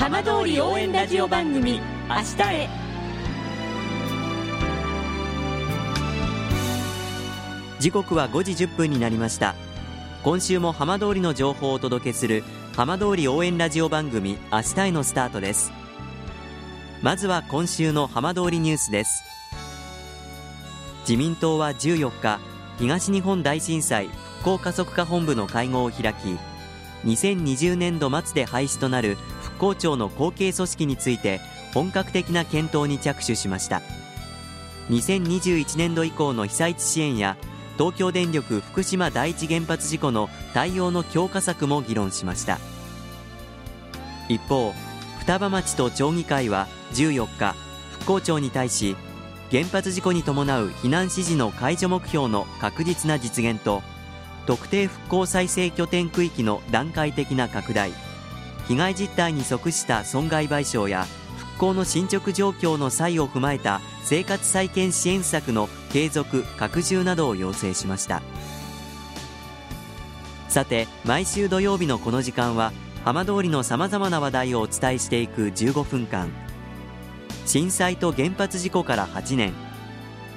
浜通り応援ラジオ番組明日へ。時刻は5時1分になりました。今週も浜通りの情報をお届けする浜通り応援ラジオ番組明日へのスタートです。まずは今週の浜通りニュースです。自民党は14日東日本大震災復興加速化本部の会合を開き2020年度末で廃止となる復興庁の後継組織について本格的な検討に着手しました。2021年度以降の被災地支援や東京電力福島第一原発事故の対応の強化策も議論しました。一方双葉町と町議会は14日復興庁に対し原発事故に伴う避難指示の解除目標の確実な実現と特定復興再生拠点区域の段階的な拡大被害実態に即した損害賠償や復興の進捗状況の際を踏まえた生活再建支援策の継続拡充などを要請しました。さて毎週土曜日のこの時間は浜通りのさまざまな話題をお伝えしていく15分間。震災と原発事故から8年。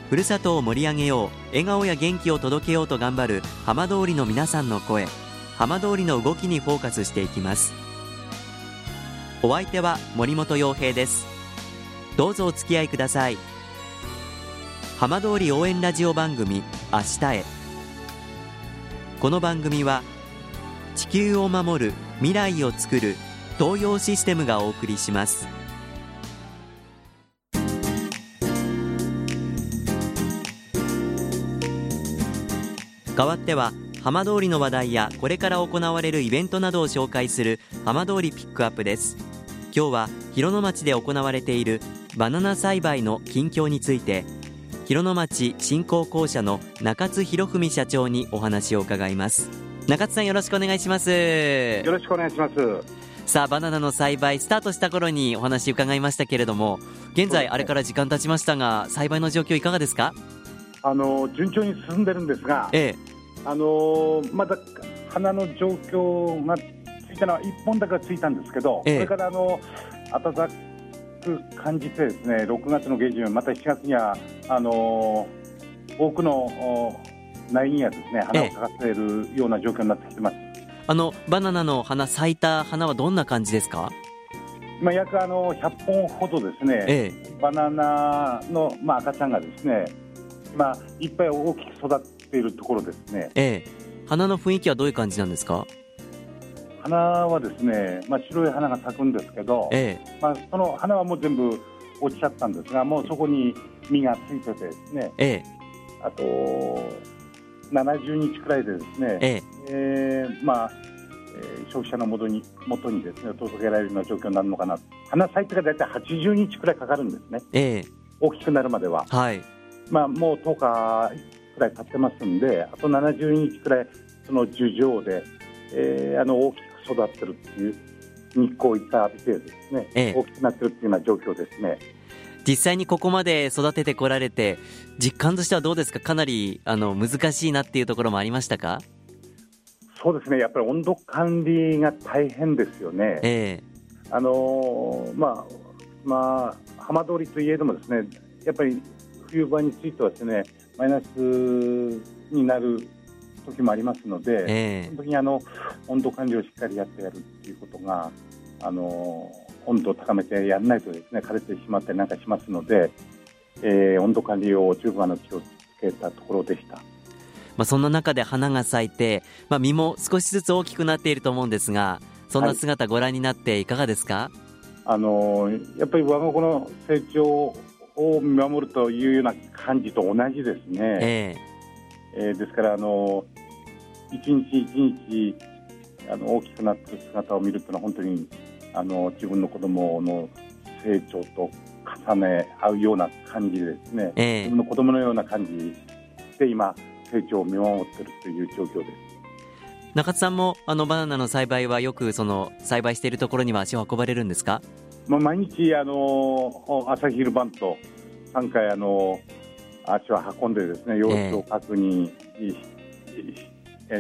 ふるさとを盛り上げよう笑顔や元気を届けようと頑張る浜通りの皆さんの声。浜通りの動きにフォーカスしていきます。お相手は森本洋平です。どうぞお付き合いください。浜通り応援ラジオ番組明日へ。この番組は地球を守る未来をつくる東洋システムがお送りします。代わっては浜通りの話題やこれから行われるイベントなどを紹介する浜通りピックアップです。今日は広野町で行われているバナナ栽培の近況について広野町振興公社の中津博文社長にお話を伺います。中津さんよろしくお願いします。よろしくお願いします。さあバナナの栽培スタートした頃にお話伺いましたけれども現在あれから時間経ちましたが栽培の状況いかがですか？あの順調に進んでるんですが、ええ、あのまだ花の状況がついたのは1本だけついたんですけど、ええ、これからあの暖かく感じてですね6月の下旬また7月にはあの多くの苗木がですね花を咲かせるような状況になってきてます。あのバナナの花咲いた花はどんな感じですか？まあ、約あの100本ほどですね、ええ、バナナの、まあ、赤ちゃんがですねまあ、いっぱい大きく育っているところですね、ええ、花の雰囲気はどういう感じなんですか？花はですね、まあ、白い花が咲くんですけど、ええ、まあ、その花はもう全部落ちちゃったんですがもうそこに実がついててですね、ええ、あと70日くらいでですね、ええ。えー、まあ消費者のもとに元にですね届けられるような状況になるのかな。花咲いてから大体80日くらいかかるんですね、ええ、大きくなるまでは。はい。まあ、もう10日くらい経ってますんで、あと70日くらい、その樹上で、えー、あの大きく育ってるっていう、日光をいっぱい浴びてですね、ええ、大きくなってるっていうような状況ですね。実際にここまで育ててこられて、実感としてはどうですか、かなりあの難しいなっていうところもありましたか？そうですね、やっぱり温度管理が大変ですよね。ええ、あのまあまあ、浜通りといえどもですね、やっぱり冬場についてはですねマイナスになる時もありますので、えー、その時にあの温度管理をしっかりやってやるっていうことがあの温度を高めてやらないとですね枯れてしまったりなんかしますので、えー、温度管理を十分あの気をつけたところでした。まあ、そんな中で花が咲いて、まあ、実も少しずつ大きくなっていると思うんですがそんな姿ご覧になっていかがですか、はい、あのやっぱり我が子の成長を見守るというような感じと同じですね。えー、えー、ですからあの一日一日あの大きくなっている姿を見るというのは本当にあの自分の子供の成長と重ね合うような感じですね、えー、自分の子供のような感じで今成長を見守っているという状況です。中津さんもあのバナナの栽培はよくその栽培しているところには足を運ばれるんですか？まあ、毎日、あの朝昼晩と3回、あの足を運んでですね様子を確認し,、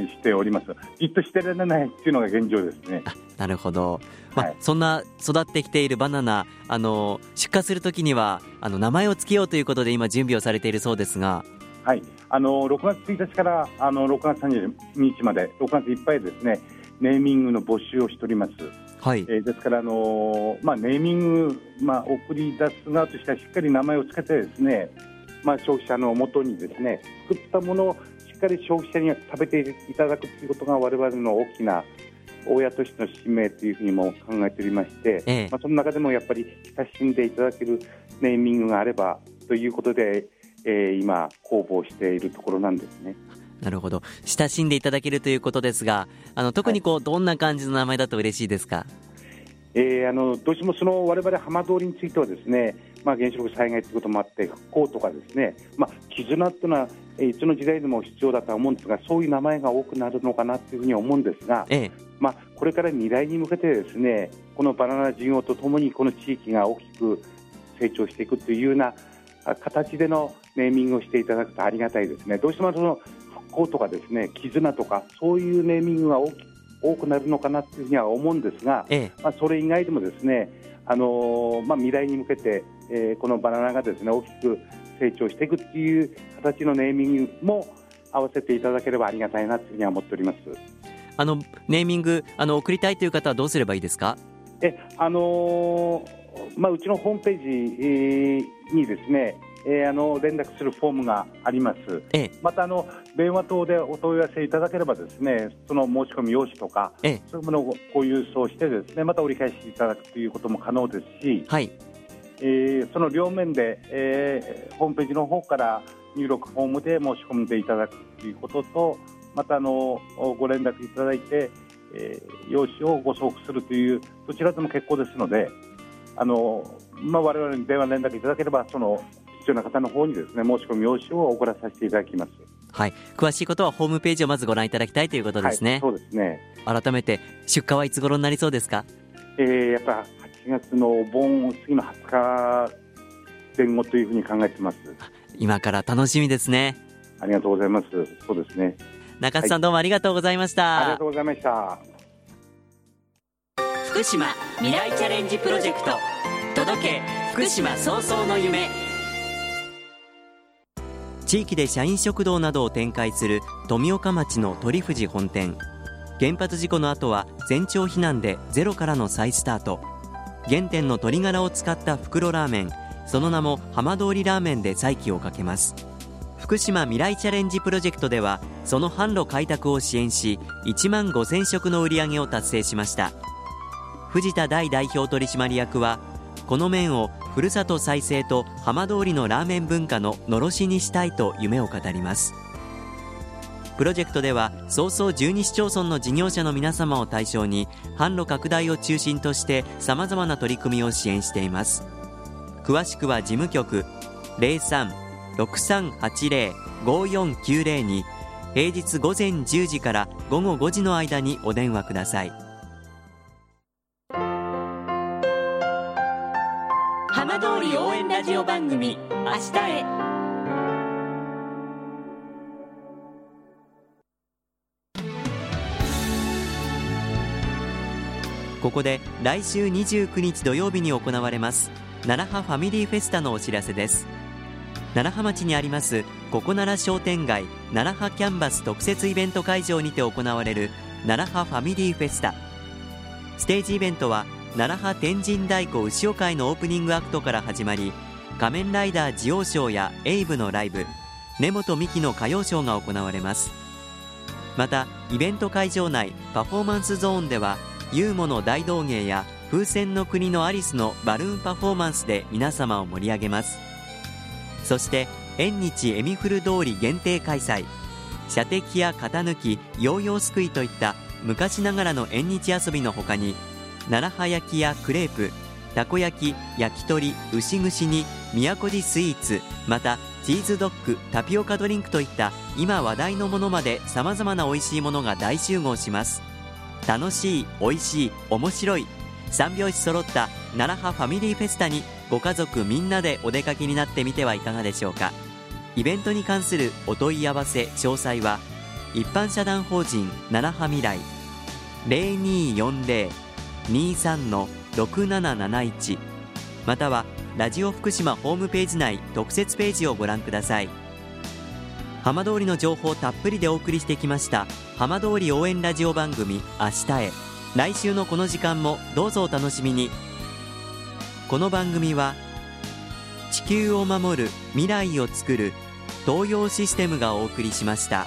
しております。じっとしてられないっていうのが現状ですね。なるほど。まあ、はい、そんな育ってきているバナナ、あの出荷するときにはあの名前を付けようということで今準備をされているそうですが。はい、あの6月1日からあの6月30日まで6月いっぱいですねネーミングの募集をしております。はい、えー、ですから、あのまあ、ネーミング、まあ、送り出す側としてはしっかり名前を付けてですね、まあ、消費者のもとにですね作ったものをかり消費者に食べていただくということが我々の大きな親としての使命というふうにも考えておりまして、ええ、まあ、その中でもやっぱり親しんでいただけるネーミングがあればということで、えー、今、公募しているところなんですね。なるほど。親しんでいただけるということですがあの特にこう、はい、どんな感じの名前だと嬉しいですか、えー、あのどうしてもその我々浜通りについてはですね、まあ、原子力災害ということもあって復興とかですね、まあ、絆というのはいつの時代でも必要だとは思うんですがそういう名前が多くなるのかなというふうに思うんですが、ええ、まあ、これから未来に向けてですねこのバナナ事業とともにこの地域が大きく成長していくというような形でのネーミングをしていただくとありがたいですね。どうしてもその復興とかですね絆とかそういうネーミングが多くなるのかなというふうには思うんですが、ええ、まあ、それ以外でもですね、あのー、まあ、未来に向けて、えー、このバナナがですね大きく成長していくっていう形のネーミングも合わせていただければありがたいなというふうには思っております。あのネーミングあの送りたいという方はどうすればいいですか？えあのー、まあ、うちのホームページ、えー、にですねえー、あの連絡するフォームがあります、ええ、またあの電話等でお問い合わせいただければですねその申し込み用紙とか、ええ、そういうものをご郵送してですねまた折り返していただくということも可能ですし、はいえー、その両面で、えー、ホームページの方から入力フォームで申し込んでいただくということとまたあのご連絡いただいて、えー、用紙をご送付するというどちらでも結構ですのであの、まあ、我々に電話連絡いただければその必要な方の方にですね申し込み用紙を送らさせていただきます。はい、詳しいことはホームページをまずご覧いただきたいということですね。はい、そうですね。改めて出荷はいつ頃になりそうですか？えー、やっぱ8月のお盆次の20日前後というふうに考えてます。今から楽しみですね。ありがとうございます。そうですね。中津さん、はい、どうもありがとうございました。ありがとうございました。福島未来チャレンジプロジェクト届け福島早々の夢地域で社員食堂などを展開する富岡町の鳥藤本店原発事故の後は全町避難でゼロからの再スタート原点の鶏ガラを使った袋ラーメン。その名も浜通りラーメンで再起をかけます。福島未来チャレンジプロジェクトではその販路開拓を支援し1万5000食の売り上げを達成しました。藤田大代表取締役はこの麺をふるさと再生と浜通りのラーメン文化ののろしにしたいと夢を語ります。プロジェクトでは早々12市町村の事業者の皆様を対象に販路拡大を中心としてさまざまな取り組みを支援しています。詳しくは事務局03-6380-5490に平日午前10時から午後5時の間にお電話ください。浜通り応援ラジオ番組「明日へ」ここで来週29日土曜日に行われます。奈良派ファミリーフェスタのお知らせです。奈良浜町にありますここ奈良商店街奈良派キャンバス特設イベント会場にて行われる奈良派ファミリーフェスタ。ステージイベントは奈良派天神太鼓牛尾会のオープニングアクトから始まり仮面ライダージオウショーやエイブのライブ根本美希の歌謡ショーが行われます。またイベント会場内パフォーマンスゾーンではユーモの大道芸や風船の国のアリスのバルーンパフォーマンスで皆様を盛り上げます。そして縁日エミフル通り限定開催。射的や型抜きヨーヨーすくいといった昔ながらの縁日遊びのほかに奈良葉焼きやクレープたこ焼き焼き鳥牛串に宮古路スイーツまたチーズドッグタピオカドリンクといった今話題のものまでさまざまな美味しいものが大集合します。楽しい美味しい面白い。三拍子揃った奈良派ファミリーフェスタにご家族みんなでお出かけになってみてはいかがでしょうか。イベントに関するお問い合わせ詳細は一般社団法人七波未来0240-23-6771またはラジオ福島ホームページ内特設ページをご覧ください。浜通りの情報たっぷりでお送りしてきました。浜通り応援ラジオ番組明日へ。来週のこの時間もどうぞお楽しみに。この番組は地球を守る未来をつくる東洋システムがお送りしました。